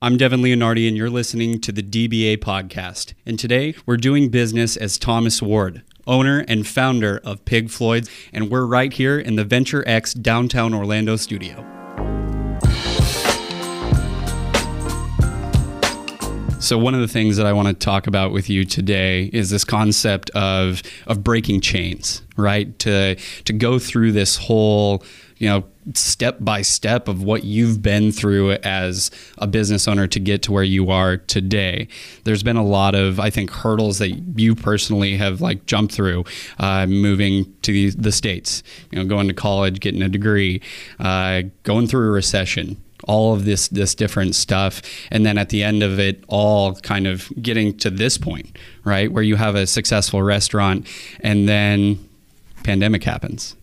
I'm Devin Leonardi, and you're listening to the DBA podcast. And today we're doing business as Thomas Ward, owner and founder of Pig Floyd's, and we're right here in the Venture X downtown Orlando studio. So one of the things that I want to talk about with you today is this concept of of breaking chains, right? To to go through this whole, you know, step by step of what you've been through as a business owner to get to where you are today. There's been a lot of, I think, hurdles that you personally have like jumped through, uh, moving to the, the states, you know, going to college, getting a degree, uh, going through a recession, all of this this different stuff and then at the end of it all kind of getting to this point right where you have a successful restaurant and then pandemic happens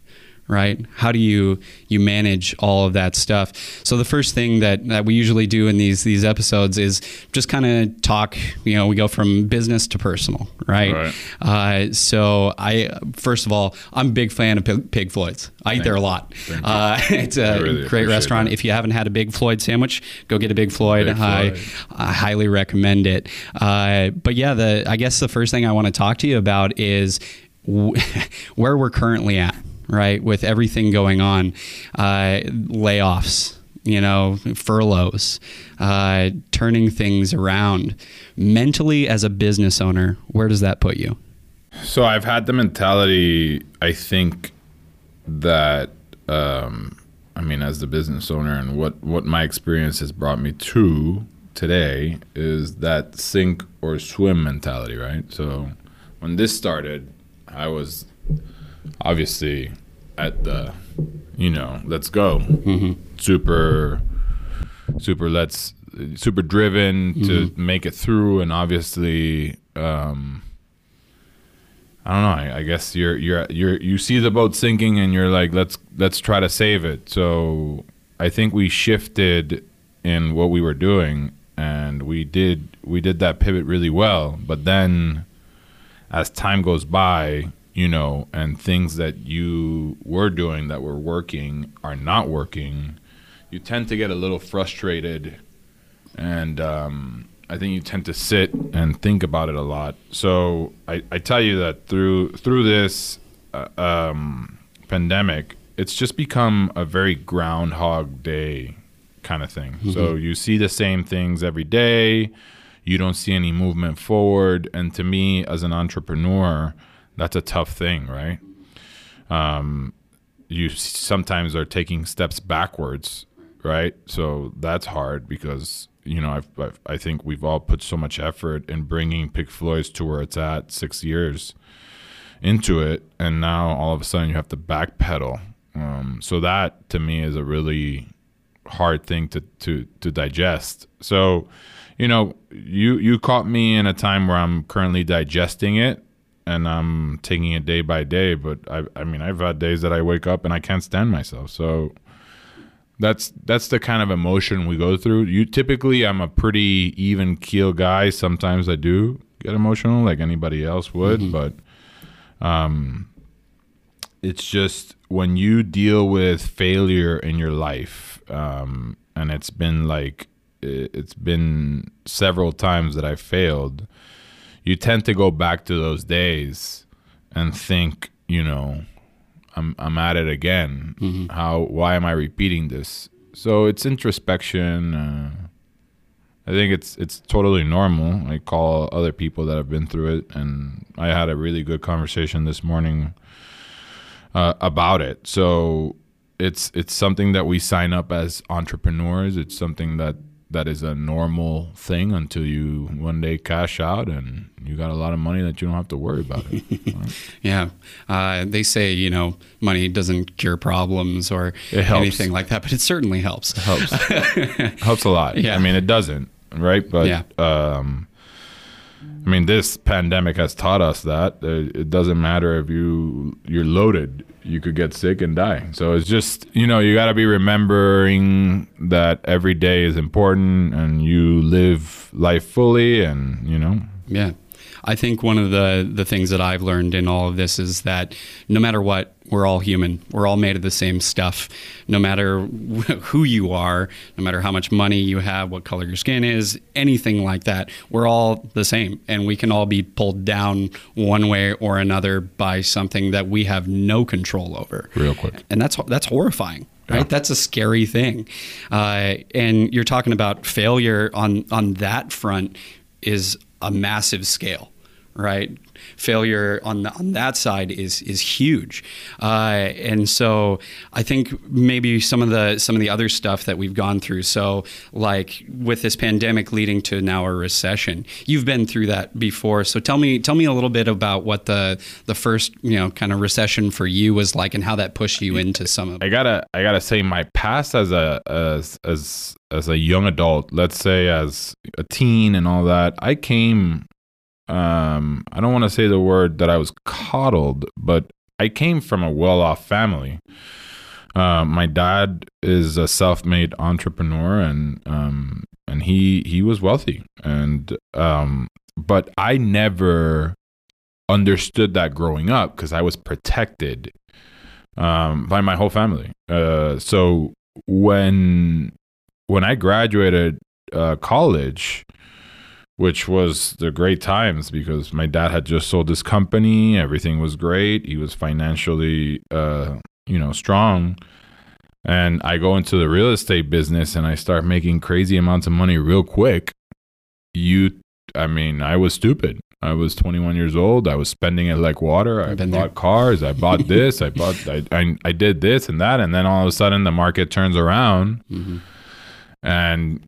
right? How do you you manage all of that stuff? So the first thing that, that we usually do in these these episodes is just kind of talk. You know, we go from business to personal, right? right. Uh, so I first of all, I'm a big fan of Pig, Pig Floyd's. I Thank eat there a lot. Uh, it's a really great restaurant. That. If you haven't had a Big Floyd sandwich, go get a Big Floyd. Big Floyd. I, I, highly recommend it. Uh, but yeah, the I guess the first thing I want to talk to you about is where we're currently at right? With everything going on, uh, layoffs, you know, furloughs, uh, turning things around. Mentally, as a business owner, where does that put you? So I've had the mentality, I think, that, um, I mean, as the business owner and what, what my experience has brought me to today is that sink or swim mentality, right? So when this started, I was obviously at the you know let's go mm-hmm. super super let's super driven mm-hmm. to make it through and obviously um I don't know. I, I, guess you're you're you're you see the boat sinking and you're like, let's let's try to save it. So I think we shifted in what we were doing, and we did we did that pivot really well. But then, as time goes by, you know, and things that you were doing that were working are not working, you tend to get a little frustrated, and um, I think you tend to sit and think about it a lot. So I, I tell you that through through this uh, um, pandemic, it's just become a very groundhog day kind of thing. Mm-hmm. So you see the same things every day. You don't see any movement forward, and to me, as an entrepreneur that's a tough thing, right? Um, you sometimes are taking steps backwards, right? So that's hard because you know I've, I've, i think we've all put so much effort in bringing Pig Floyd's to where it's at six years into it, and now all of a sudden you have to backpedal. Um, so that to me is a really hard thing to to to digest. So, you know, you you caught me in a time where I'm currently digesting it and I'm taking it day by day. But I, I mean, I've had days that I wake up and I can't stand myself. So that's that's the kind of emotion we go through. You typically, I'm a pretty even keel guy. Sometimes I do get emotional, like anybody else would, mm-hmm. but um, it's just when you deal with failure in your life, um, and it's been like it's been several times that I failed you tend to go back to those days and think, you know, I'm I'm at it again. Mm-hmm. How? Why am I repeating this? So it's introspection. Uh, I think it's it's totally normal. I call other people that have been through it, and I had a really good conversation this morning uh, about it. So it's it's something that we sign up as entrepreneurs. It's something that that is a normal thing until you one day cash out and you got a lot of money that you don't have to worry about it. Right? yeah, uh, they say you know money doesn't cure problems or anything like that, but it certainly helps. It helps. helps a lot. Yeah. I mean, it doesn't, right? But yeah. Um, I mean, this pandemic has taught us that uh, it doesn't matter if you you're loaded you could get sick and die. So it's just, you know, you got to be remembering that every day is important and you live life fully and, you know. Yeah. I think one of the the things that I've learned in all of this is that no matter what, we're all human. We're all made of the same stuff. No matter who you are, no matter how much money you have, what color your skin is, anything like that, we're all the same. And we can all be pulled down one way or another by something that we have no control over. Real quick. And that's that's horrifying. Right, yeah. that's a scary thing, uh, and you're talking about failure on on that front is a massive scale right? Failure on the, on that side is is huge, uh, and so I think maybe some of the some of the other stuff that we've gone through. So like with this pandemic leading to now a recession, you've been through that before. So tell me tell me a little bit about what the the first you know kind of recession for you was like, and how that pushed you into some of. I gotta I gotta say my past as a as as as a young adult, let's say as a teen and all that, I came um, I don't want to say the word that I was coddled, but I came from a well off family. Uh, my dad is a self made entrepreneur and um, and he he was wealthy and um, but I never understood that growing up because I was protected um, by my whole family. Uh, so when when I graduated uh, college, which was the great times because my dad had just sold this company. Everything was great. He was financially, uh, you know, strong. And I go into the real estate business and I start making crazy amounts of money real quick. You, I mean, I was stupid. I was 21 years old. I was spending it like water. I bought there. cars. I bought this. I bought. I, I, I did this and that, and then all of a sudden the market turns around, mm-hmm. and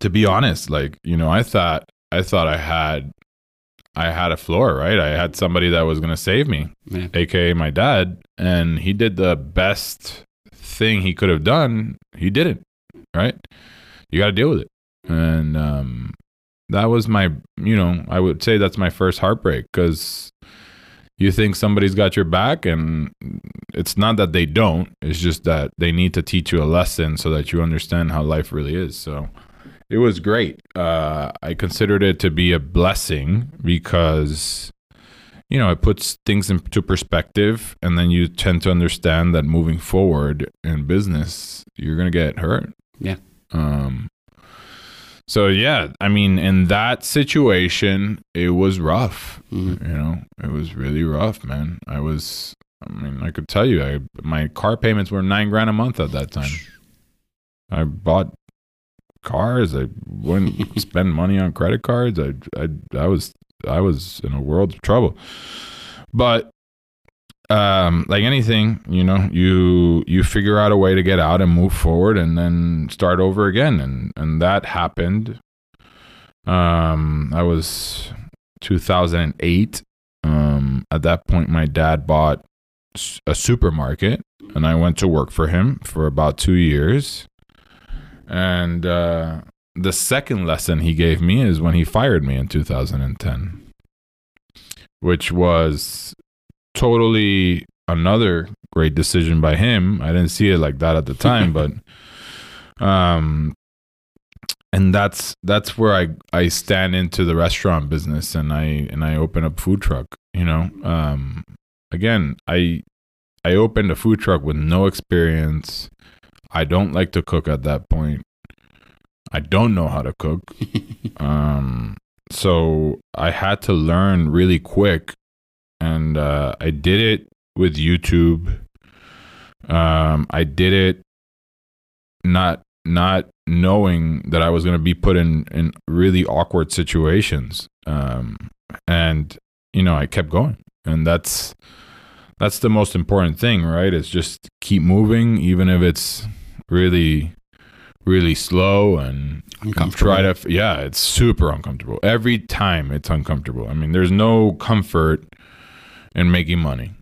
to be honest, like, you know, I thought I thought I had I had a floor, right? I had somebody that was going to save me, yeah. aka my dad, and he did the best thing he could have done. He didn't, right? You got to deal with it. And um that was my, you know, I would say that's my first heartbreak cuz you think somebody's got your back and it's not that they don't, it's just that they need to teach you a lesson so that you understand how life really is. So it was great. Uh, I considered it to be a blessing because, you know, it puts things into perspective, and then you tend to understand that moving forward in business, you're gonna get hurt. Yeah. Um. So yeah, I mean, in that situation, it was rough. Mm-hmm. You know, it was really rough, man. I was. I mean, I could tell you, I my car payments were nine grand a month at that time. I bought cars. I wouldn't spend money on credit cards. I, I, I was, I was in a world of trouble. But, um, like anything, you know, you you figure out a way to get out and move forward, and then start over again, and and that happened. Um, I was 2008. Um, at that point, my dad bought a supermarket, and I went to work for him for about two years and uh, the second lesson he gave me is when he fired me in 2010, which was totally another great decision by him. I didn't see it like that at the time, but um and that's that's where I I stand into the restaurant business and I and I open up food truck, you know. Um again, I I opened a food truck with no experience I don't like to cook at that point. I don't know how to cook. um, so I had to learn really quick. And uh, I did it with YouTube. Um, I did it not not knowing that I was going to be put in in really awkward situations. Um, and you know, I kept going, and that's that's the most important thing, right? Is just keep moving, even if it's really really slow and uncomfortable. try to yeah it's super uncomfortable every time it's uncomfortable i mean there's no comfort in making money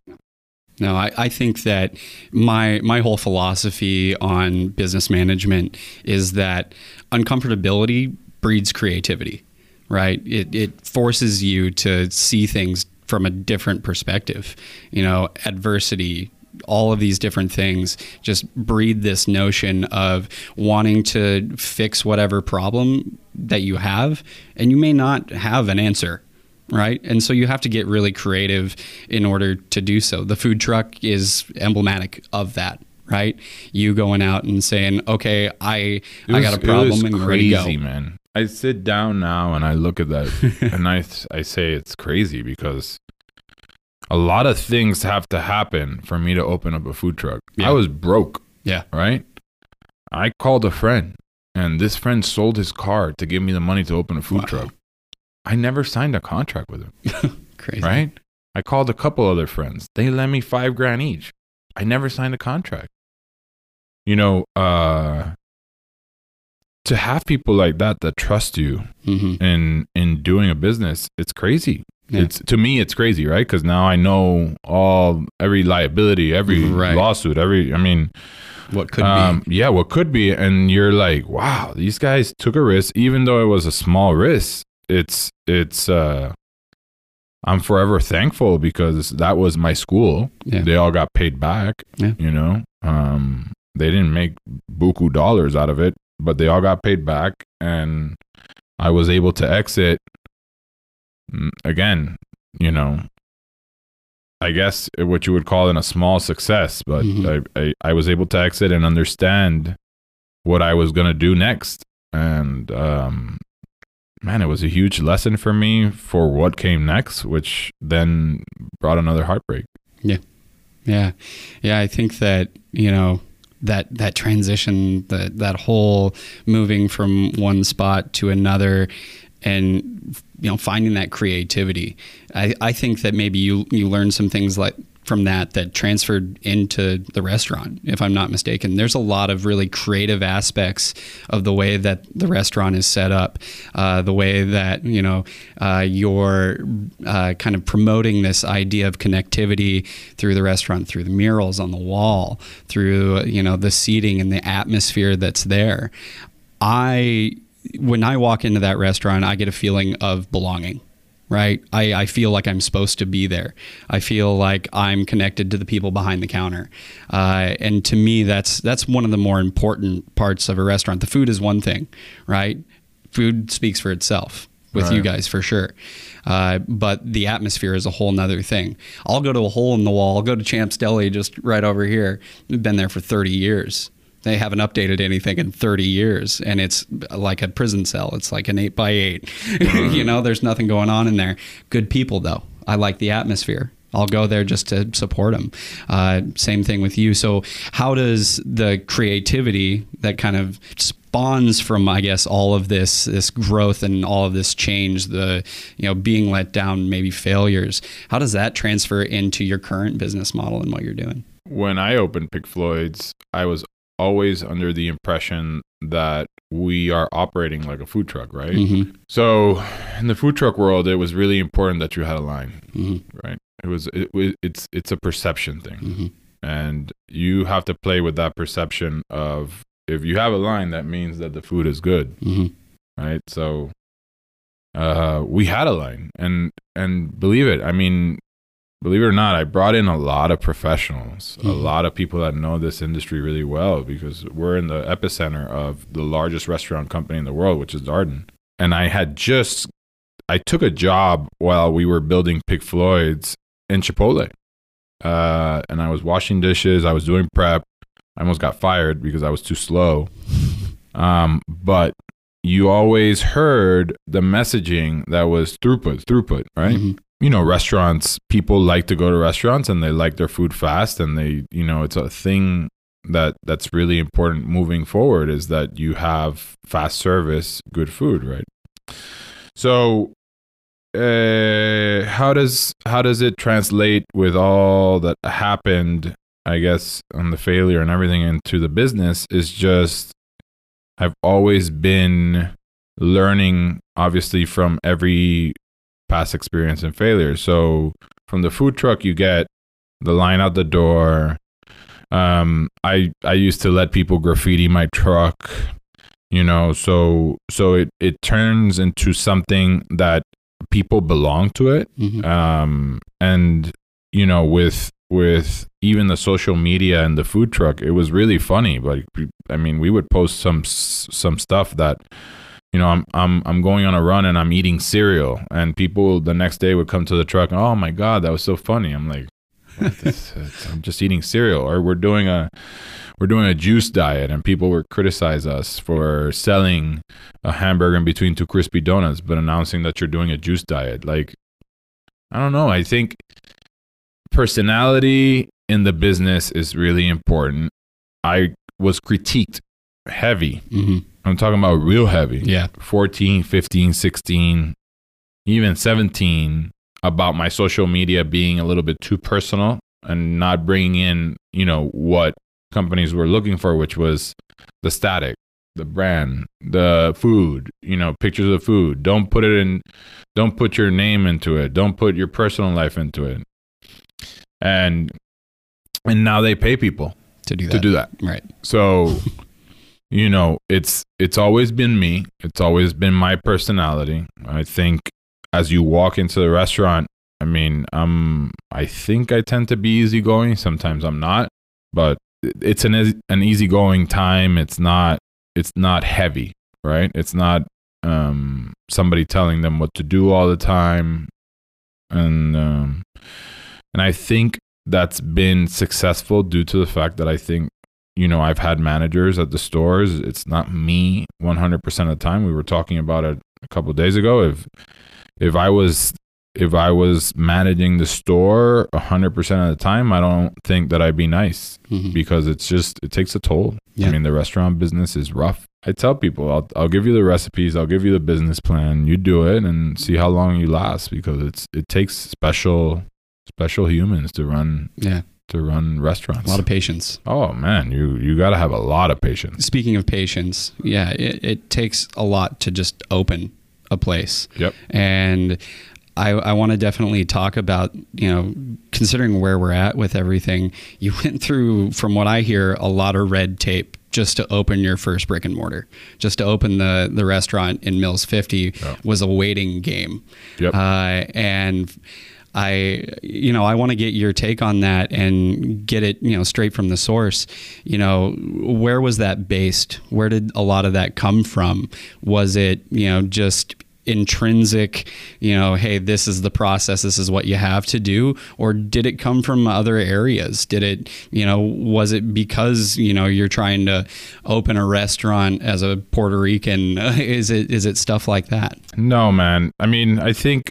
no, I, I think that my my whole philosophy on business management is that uncomfortability breeds creativity, right? It, it forces you to see things from a different perspective. You know, adversity all of these different things just breed this notion of wanting to fix whatever problem that you have, and you may not have an answer. Right. And so you have to get really creative in order to do so. The food truck is emblematic of that right? You going out and saying, "Okay, I It I got a problem was and we're ready to crazy, go." man. I sit down now and I look at that and I I say it's crazy because a lot of things have to happen for me to open up a food truck. Yeah. I was broke, Yeah. right? I called a friend and this friend sold his car to give me the money to open a food Wow. truck. I never signed a contract with him, Crazy. right? I called a couple other friends. They lent me 5 grand each. I never signed a contract. You know, uh to have people like that that trust you hmm in in doing a business it's crazy Yeah. it's to me it's crazy right because now i know all every liability every Right. lawsuit every i mean What could um, be? yeah what could be and you're like wow these guys took a risk even though it was a small risk it's it's uh i'm forever thankful because that was my school Yeah. they all got paid back Yeah. you know um they didn't make buku dollars out of it but they all got paid back and i was able to exit again you know i guess what you would call in a small success but Mhm. I, I i was able to exit and understand what i was going to do next and um man it was a huge lesson for me for what came next which then brought another heartbreak Yeah. Yeah, yeah. I think that you know that that transition, that that whole moving from one spot to another, and you know finding that creativity. I, I think that maybe you you learn some things like from that that transferred into the restaurant if i'm not mistaken there's a lot of really creative aspects of the way that the restaurant is set up uh, the way that you know uh, you're uh, kind of promoting this idea of connectivity through the restaurant through the murals on the wall through you know the seating and the atmosphere that's there i when i walk into that restaurant i get a feeling of belonging right? I, I feel like I'm supposed to be there. I feel like I'm connected to the people behind the counter, uh, and to me, that's that's one of the more important parts of a restaurant. The food is one thing, right? Food speaks for itself with you guys for sure, uh, but the atmosphere is a whole nother thing. I'll go to a hole in the wall. I'll go to Champs Deli just right over here. I've been there for 30 years. They haven't updated anything in 30 years, and it's like a prison cell. It's like an eight by eight. you know, there's nothing going on in there. Good people, though. I like the atmosphere. I'll go there just to support them. Uh, same thing with you. So, how does the creativity that kind of spawns from, I guess, all of this this growth and all of this change, the you know being let down, maybe failures, how does that transfer into your current business model and what you're doing? when I opened Pig Floyd's, I was always under the impression that we are operating like a food truck, right? Mhm. So, in the food truck world, it was really important that you had a line, Mhm. right? It was it, it's it's a perception thing, Mhm. and you have to play with that perception of if you have a line, that means that the food is good, Mhm. right? So, uh, we had a line, and and believe it, I mean, believe it or not, I brought in a lot of professionals, a Mhm. lot of people that know this industry really well because we're in the epicenter of the largest restaurant company in the world, which is Darden. And I had just, I took a job while we were building Pig Floyd's in Chipotle. Uh, and I was washing dishes, I was doing prep. I almost got fired because I was too slow. Um, but you always heard the messaging that was throughput, throughput, right? Mhm. You know restaurants people like to go to restaurants and they like their food fast and they you know it's a thing that that's really important moving forward is that you have fast service good food right? So uh how does how does it translate with all that happened i guess on the failure and everything into the business is just i've always been learning obviously from every past experience and failure. So from the food truck, you get the line out the door. Um, I I used to let people graffiti my truck, you know. So so it it turns into something that people belong to it. Mhm. Um, and you know with with even the social media and the food truck, it was really funny. But I mean, we would post some some stuff that you know, I'm I'm I'm going on a run and I'm eating cereal, and people the next day would come to the truck. Oh my god, that was so funny. I'm like, I'm just eating cereal, or we're doing a we're doing a juice diet, and people would criticize us for selling a hamburger in between two crispy donuts, but announcing that you're doing a juice diet. Like, I don't know. I think personality in the business is really important. I was critiqued heavy. Mm-hmm I'm talking about real heavy. Yeah. 14, 15, 16, even 17 about my social media being a little bit too personal and not bringing in, you know, what companies were looking for, which was the static, the brand, the food, you know, pictures of food. Don't put it in, don't put your name into it. Don't put your personal life into it. And, and now they pay people to do that. To do that. Right. So you know, it's it's always been me. It's always been my personality. I think as you walk into the restaurant, I mean, i'm I think I tend to be easygoing. Sometimes I'm not, but it's an an easygoing time. It's not it's not heavy, right? It's not um somebody telling them what to do all the time, and um, and I think that's been successful due to the fact that I think you know, I've had managers at the stores. It's not me 100% of the time. We were talking about it a couple days ago. If if I was if I was managing the store 100% of the time, I don't think that I'd be nice mm-hmm. because it's just it takes a toll. Yeah. I mean, the restaurant business is rough. I tell people, I'll I'll give you the recipes, I'll give you the business plan. You do it and see how long you last because it's it takes special special humans to run yeah to run restaurants. A lot of patience. Oh man, you you got to have a lot of patience. Speaking of patience, yeah, it, it takes a lot to just open a place. Yep. And I, I want to definitely talk about, you know, considering where we're at with everything, you went through, from what I hear, a lot of red tape just to open your first brick and mortar. Just to open the, the restaurant in Mills 50 was a waiting game. Yep. Uh, and I, you know, I want to get your take on that and get it, you know, straight from the source. You know, where was that based? Where did a lot of that come from? Was it, you know, just intrinsic, you know, hey, this is the process, this is what you have to do? Or did it come from other areas? Did it, you know, was it because, you know, you're trying to open a restaurant as a Puerto Rican? Is it is it stuff like that? No, man. I mean, I think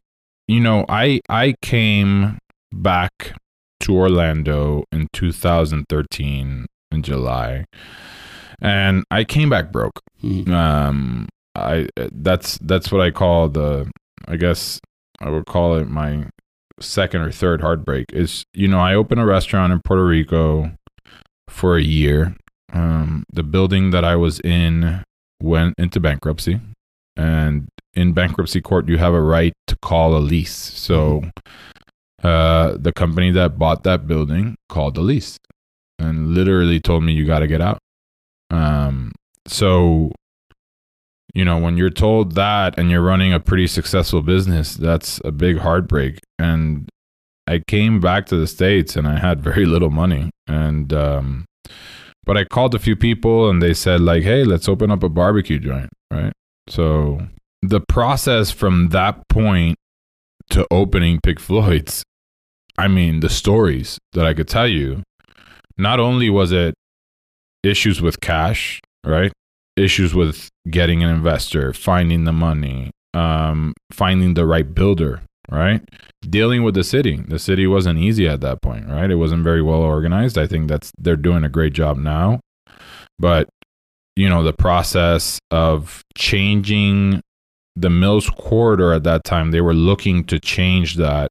you know, I I came back to Orlando in 2013 in July, and I came back broke. Mm. Um, I that's that's what I call the I guess I would call it my second or third heartbreak. Is you know I opened a restaurant in Puerto Rico for a year. Um, the building that I was in went into bankruptcy, and in bankruptcy court, you have a right to call a lease. So uh, the company that bought that building called the lease and literally told me you got to get out. Um, so you know when you're told that and you're running a pretty successful business, that's a big heartbreak. And I came back to the states and I had very little money and um, but I called a few people and they said like, "Hey, let's open up a barbecue joint." Right? So the process from that point to opening Pig Floyd's, I mean, the stories that I could tell you, not only was it issues with cash, right? Issues with getting an investor, finding the money, um, finding the right builder, right? Dealing with the city. The city wasn't easy at that point, right? It wasn't very well organized. I think that's they're doing a great job now. But you know, the process of changing the Mills corridor at that time, they were looking to change that.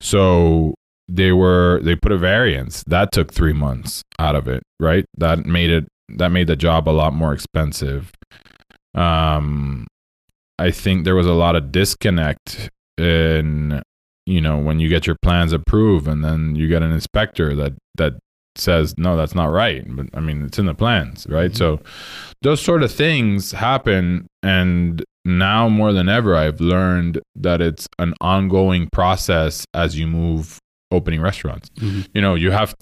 So they were they put a variance that took three months out of it, right? That made it that made the job a lot more expensive. Um, I think there was a lot of disconnect in you know when you get your plans approved and then you get an inspector that that says no that's not right but i mean it's in the plans right mm-hmm. so those sort of things happen and now more than ever, I've learned that it's an ongoing process as you move opening restaurants. You know, you have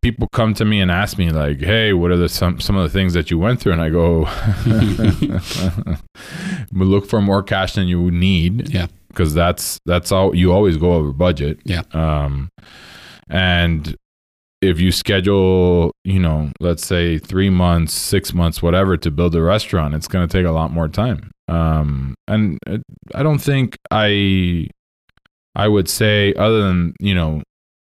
people come to me and ask me like, "Hey, what are the some some of the things that you went through?" And I go, "We look for more cash than you need." Yeah. because that's that's all you always go over budget. Yeah. Um, and if you schedule, you know, let's say three months, six months, whatever, to build a restaurant, it's going to take a lot more time. Um, and I don't think I, I would say other than you know,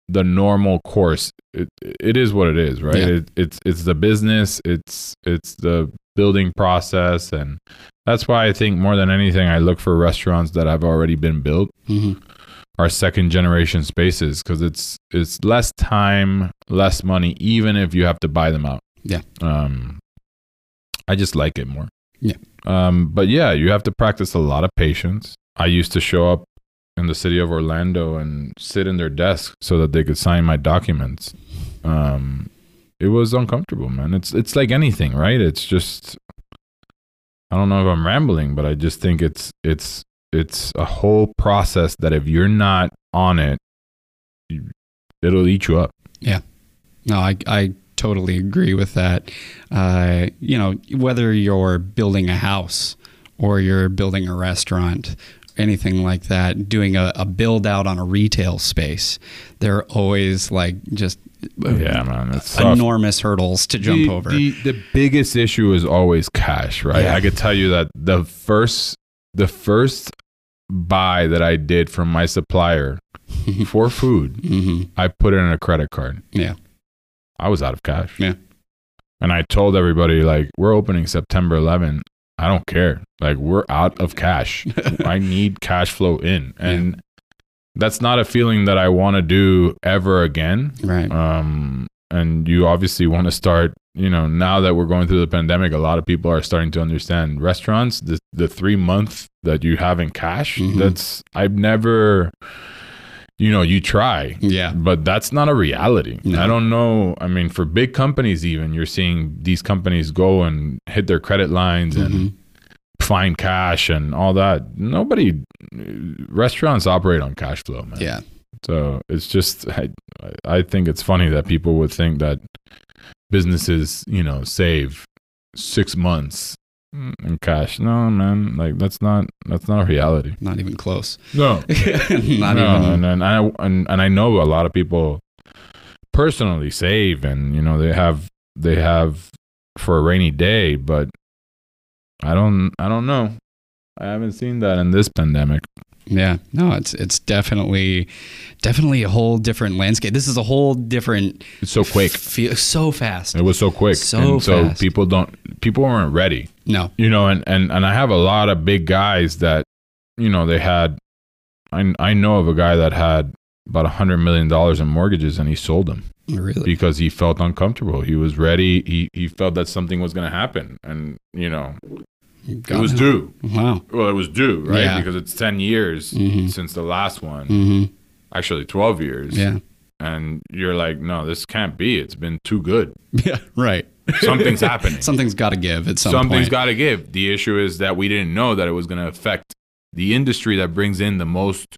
the normal course, it, it is what it is, right? Yeah. It, it's it's the business, it's it's the building process, and that's why I think more than anything, I look for restaurants that have already been built hmm our second generation spaces because it's it's less time, less money, even if you have to buy them out. Yeah. Um, I just like it more. Yeah. Um, but yeah, you have to practice a lot of patience. I used to show up in the city of Orlando and sit in their desk so that they could sign my documents. Um, it was uncomfortable, man. It's it's like anything, right? It's just I don't know if I'm rambling, but I just think it's it's it's a whole process that if you're not on it, it'll eat you up. Yeah. No, I, I totally agree with that. Uh, you know, whether you're building a house or you're building a restaurant, anything like that, doing a, a build out on a retail space, there are always like just Yeah, man, it's tough. enormous hurdles to jump the, over. The, the biggest issue is always cash, right? Yeah. I could tell you that the first the first buy that I did from my supplier for food, hmm I put it in a credit card. Yeah. I was out of cash. Yeah. And I told everybody like we're opening September 11. I don't care. Like we're out of cash. I need cash flow in. And that's not a feeling that I want to do ever again. Right. Um, and you obviously want to start, you know, now that we're going through the pandemic, a lot of people are starting to understand restaurants, the, the three month that you have in cash, Mhm. that's, I've never, you know, you try, Yeah. but that's not a reality. No. I don't know. I mean, for big companies, even you're seeing these companies go and hit their credit lines and Mhm. find cash and all that. Nobody, restaurants operate on cash flow, man. Yeah. So it's just, I, I think it's funny that people would think that businesses, you know, save six months in cash. No, man, like that's not that's not a reality. Not even close. No, Not no, even. and, and I and, and I know a lot of people personally save, and you know they have they have for a rainy day, but I don't I don't know. I haven't seen that in this pandemic. Yeah, no, it's it's definitely definitely a whole different landscape. This is a whole different It's so quick. feel so fast. It was so quick, So and so fast. people don't people weren't ready. No, you know and, and and i have a lot of big guys that you know they had i, I know of a guy that had about a hundred million dollars in mortgages and he sold them really. because he felt uncomfortable he was ready he he felt that something was going to happen and you know it was due Wow. well it was due right Yeah. because it's 10 years Mhm. since the last one hmm actually 12 years Yeah. and you're like no this can't be it's been too good Yeah. Right. something's happening Something's got to give at some something's got to give. The issue is that we didn't know that it was going to affect the industry that brings in the most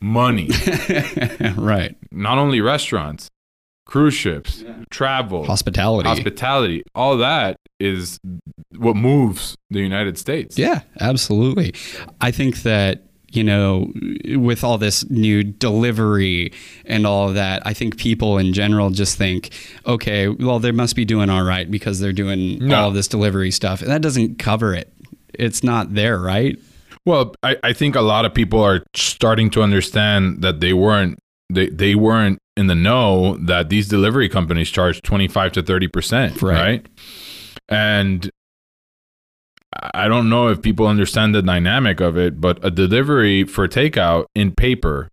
money. right. Not only restaurants, cruise ships, travel, Hospitality. hospitality, all that is what moves the United States. Yeah, absolutely. I think that, you know, with all this new delivery and all of that, I think people in general just think, okay, well, they must be doing all right because they're doing No. all this delivery stuff. And that doesn't cover it. It's not there, right? Well, I, I think a lot of people are starting to understand that they weren't they, they weren't in the know that these delivery companies charge 25 to 30 percent Right. right and i don't know if people understand the dynamic of it but a delivery for takeout in paper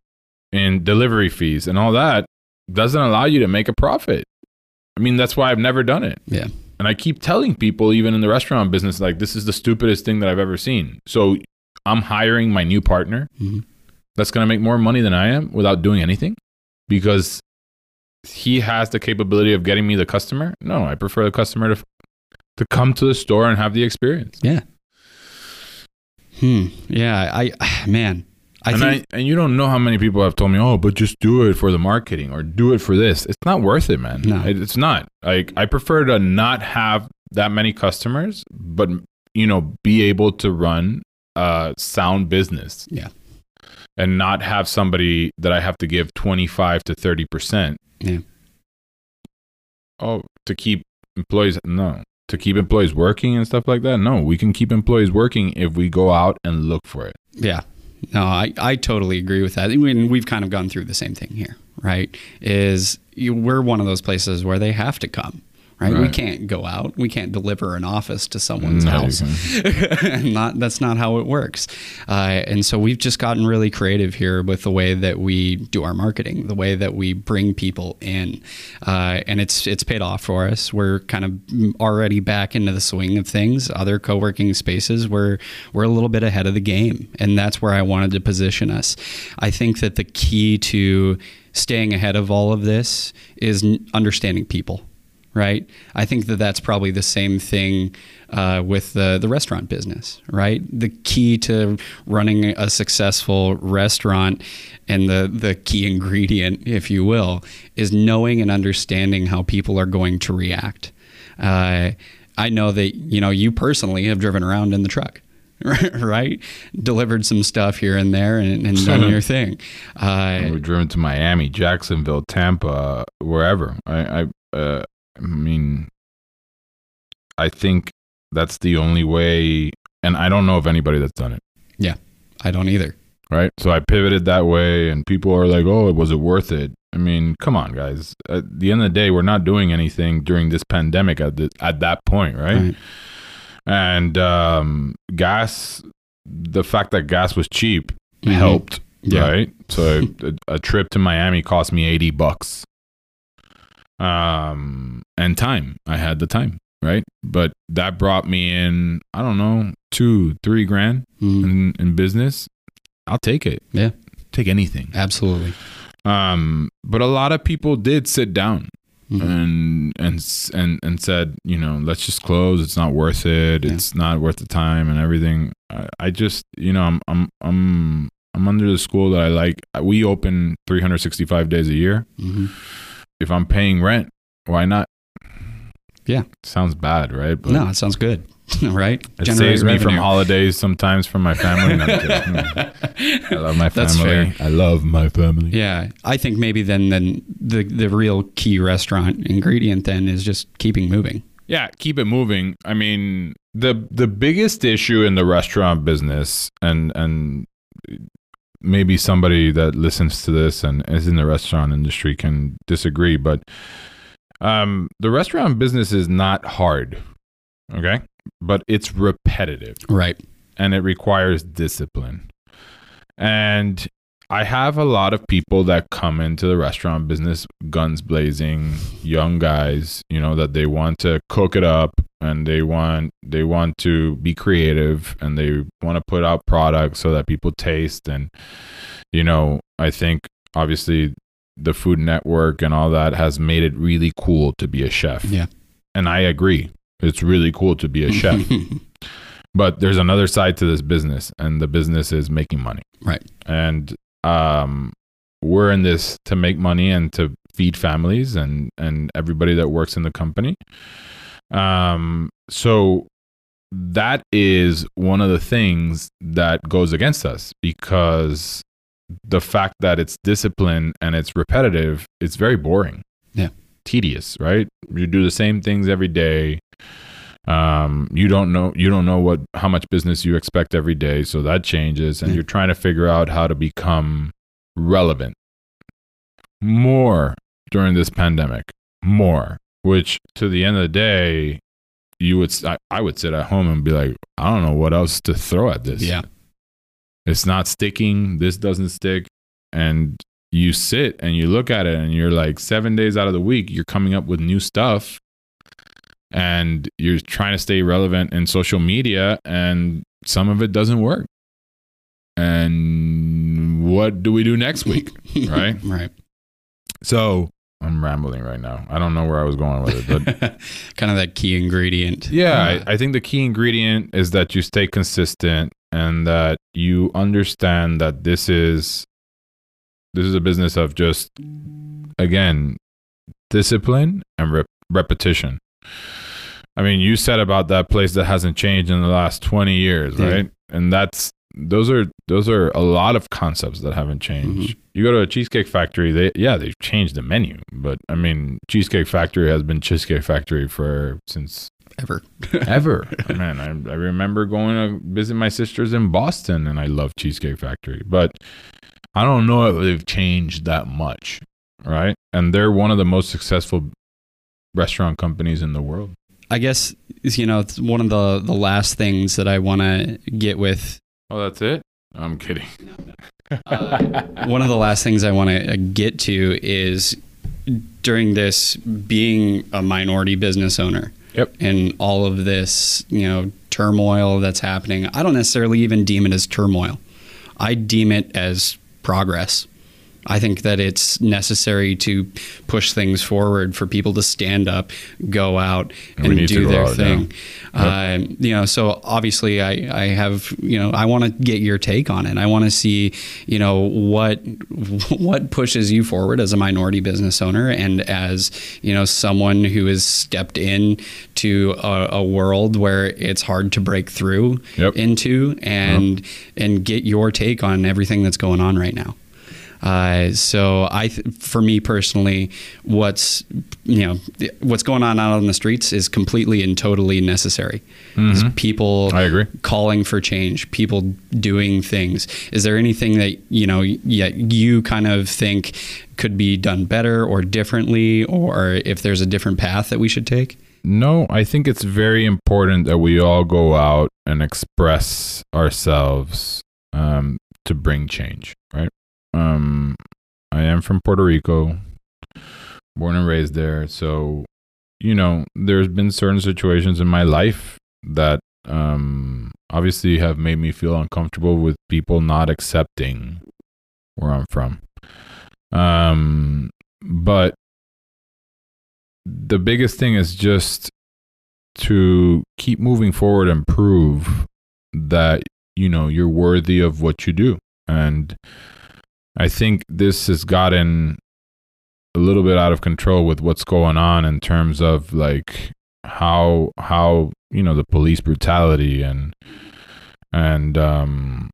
in delivery fees and all that doesn't allow you to make a profit i mean that's why i've never done it Yeah. and I keep telling people, even in the restaurant business, like this is the stupidest thing that I've ever seen. So I'm hiring my new partner Mhm. That's going to make more money than I am without doing anything because he has the capability of getting me the customer. No, I prefer the customer to to come to the store and have the experience. Yeah. Hmm. Yeah. I, man, I and think I and you don't know how many people have told me, "Oh, but just do it for the marketing or do it for this." It's not worth it, man. No. It- it's not. Like I prefer to not have that many customers, but you know, be able to run a sound business. Yeah. And not have somebody that I have to give 25 to 30%. Yeah. Oh, to keep employees no. To keep employees working and stuff like that. No, we can keep employees working if we go out and look for it. Yeah. No, I, I totally agree with that. I mean, we've kind of gone through the same thing here, right? Is you, we're one of those places where they have to come, right? We can't go out. We can't deliver an office to someone's No, house. not that's not how it works. Uh, and so we've just gotten really creative here with the way that we do our marketing, the way that we bring people in, uh, and it's it's paid off for us. We're kind of already back into the swing of things. Other co-working spaces, we're we're a little bit ahead of the game, and that's where I wanted to position us. I think that the key to staying ahead of all of this is understanding people right? I think that that's probably the same thing uh, with the the restaurant business, right? The key to running a successful restaurant and the the key ingredient, if you will, is knowing and understanding how people are going to react. Uh, I know that you know you personally have driven around in the truck. Right, delivered some stuff here and there, and, and done your thing. Uh, We've driven to Miami, Jacksonville, Tampa, wherever. I, I, uh, I mean, I think that's the only way, and I don't know of anybody that's done it. Yeah, I don't either. Right. So I pivoted that way, and people are like, "Oh, was it worth it?" I mean, come on, guys. At the end of the day, we're not doing anything during this pandemic at the, at that point, right? Right. And um, gas, the fact that gas was cheap Mhm. helped, Yeah. right? So a, a trip to Miami cost me 80 bucks. Um, and time. I had the time, right? But that brought me in, I don't know, two, three grand Mhm. in, in business. I'll take it. Yeah. Take anything. Absolutely. Um, but a lot of people did sit down Mhm. and and and and said, you know, let's just close. It's not worth it. Yeah. It's not worth the time and everything. I, I just, you know, I'm I'm I'm I'm under the school that I like. We open 365 days a year. Mhm. If I'm paying rent, why not? Yeah. sounds bad, right? But No, it sounds good, right? It Generate saves me from holidays sometimes from my family. No, kidding. Hmm. I love my family. I love my family. Yeah, I think maybe then then the the real key restaurant ingredient then is just keeping moving. Yeah, keep it moving. I mean, the the biggest issue in the restaurant business and and maybe somebody that listens to this and is in the restaurant industry can disagree, but um the restaurant business is not hard. Okay? But it's repetitive Right. and it requires discipline. And I have a lot of people that come into the restaurant business guns blazing, young guys, you know, that they want to cook it up and they want they want to be creative and they want to put out products so that people taste and you know, I think obviously the Food Network and all that has made it really cool to be a chef. Yeah. And I agree. It's really cool to be a chef. But there's another side to this business, and the business is making money. Right. And um, we're in this to make money and to feed families and and everybody that works in the company. Um, so that is one of the things that goes against us because the fact that it's discipline and it's repetitive, it's very boring. Yeah. Tedious, right? You do the same things every day um you don't know you don't know what how much business you expect every day so that changes and Yeah. you're trying to figure out how to become relevant more during this pandemic more which to the end of the day you would I would sit at home and be like i don't know what else to throw at this. Yeah. it's not sticking. This doesn't stick. And you sit and you look at it and you're like seven days out of the week you're coming up with new stuff. And you're trying to stay relevant in social media and some of it doesn't work. And what do we do next week? Right? Right. so i'm rambling right now i don't know where i was going with it but kind of that key ingredient. yeah I, I think the key ingredient is that you stay consistent and that you understand that this is this is a business of just again discipline and rep- repetition. I mean, you said about that place that hasn't changed in the last 20 years, Yeah. right? And that's those are those are a lot of concepts that haven't changed. Mm-hmm. You go to a cheesecake factory, they yeah, they've changed the menu, but I mean, Cheesecake Factory has been Cheesecake Factory for since Ever. ever. Man, I, I remember going to visit my sisters in Boston and I love Cheesecake Factory, but I don't know if they've changed that much, right? And they're one of the most successful restaurant companies in the world. I guess you know it's one of the the last things that I want to get with. Oh, that's it? I'm kidding. One of the last things I want to uh, get to is during this being a minority business owner. Yep. And all of this, you know, turmoil that's happening. I don't necessarily even deem it as turmoil. I deem it as progress. I think that it's necessary to push things forward for people to stand up, go out, And and do their thing. Um, you know, so obviously, I, I have you know I want to get your take on it. I want to see you know what what pushes you forward as a minority business owner and as you know someone who has stepped in to a, a world where it's hard to break through Yep. into and and get your take on everything that's going on right now. Uh, so I, th- for me personally, what's you know what's going on out on the streets is completely and totally necessary. Is People, I agree. calling for change, people doing things. Is there anything that you know, yeah, you kind of think could be done better or differently, or if there's a different path that we should take? No, I think it's very important that we all go out and express ourselves um, to bring change, right? Um, I am from Puerto Rico, born and raised there. So, you know, there's been certain situations in my life that um, obviously have made me feel uncomfortable with people not accepting where I'm from. Um, but the biggest thing is just to keep moving forward and prove that you know you're worthy of what you do and i think this has gotten a little bit out of control with what's going on in terms of like how how you know the police brutality and and um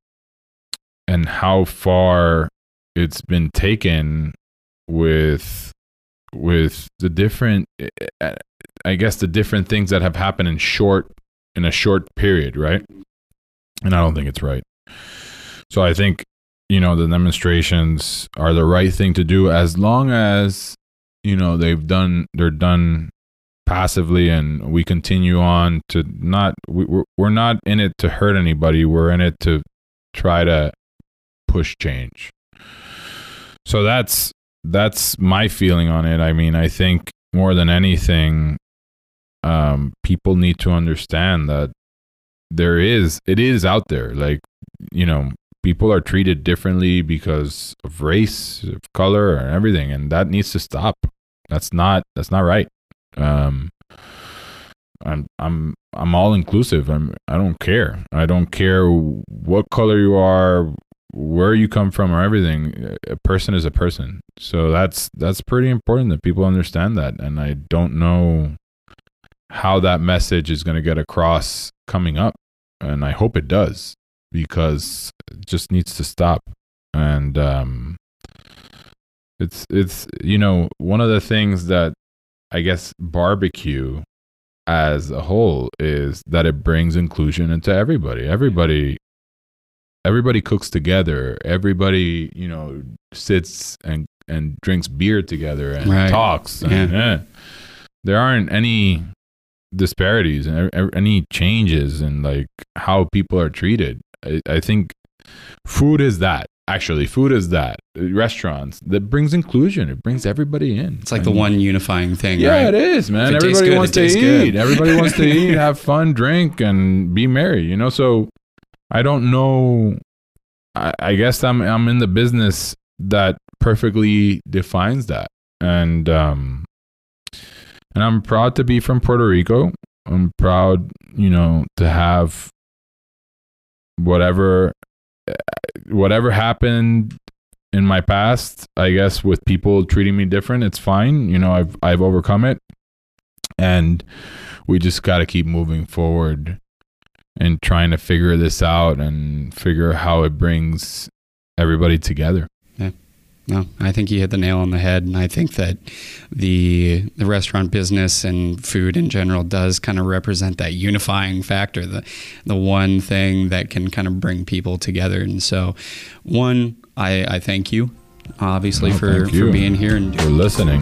and how far it's been taken with with the different uh, i guess the different things that have happened in short in a short period right? And i don't think it's right. So i think you know the demonstrations are the right thing to do as long as you know they've done they're done passively and we continue on to not we, we're, we're not in it to hurt anybody. We're in it to try to push change. So that's that's my feeling on it. I mean i think more than anything um people need to understand that there is it is out there. Like you know people are treated differently because of race of color and everything and that needs to stop. That's not that's not right. Um i'm i'm i'm all inclusive. I'm i don't care. I don't care what color you are where you come from or everything. A person is a person. So that's that's pretty important that people understand that and i don't know how that message is going to get across coming up and i hope it does because it just needs to stop and um it's it's you know one of the things that i guess barbecue as a whole is that it brings inclusion into everybody everybody everybody cooks together everybody you know sits and and drinks beer together and Right. talks and, Yeah. eh. there aren't any disparities and any changes in like how people are treated I, I think food is that actually food is that restaurants that brings inclusion it brings everybody in It's like I the mean, one unifying thing, yeah, right? it is, man. It Everybody good, wants to eat. Everybody wants to eat, have fun, drink, and be merry. You know, so I don't know. I, I guess I'm I'm in the business that perfectly defines that, and um, and I'm proud to be from Puerto Rico. I'm proud, you know, to have whatever whatever happened in my past, I guess with people treating me different, it's fine. You know, I've I've overcome it. And we just got to keep moving forward and trying to figure this out and figure how it brings everybody together. No, I think you hit the nail on the head, and I think that the the restaurant business and food in general does kind of represent that unifying factor, the the one thing that can kind of bring people together. And so, one, I, I thank you, obviously, No, for you for being here and For listening.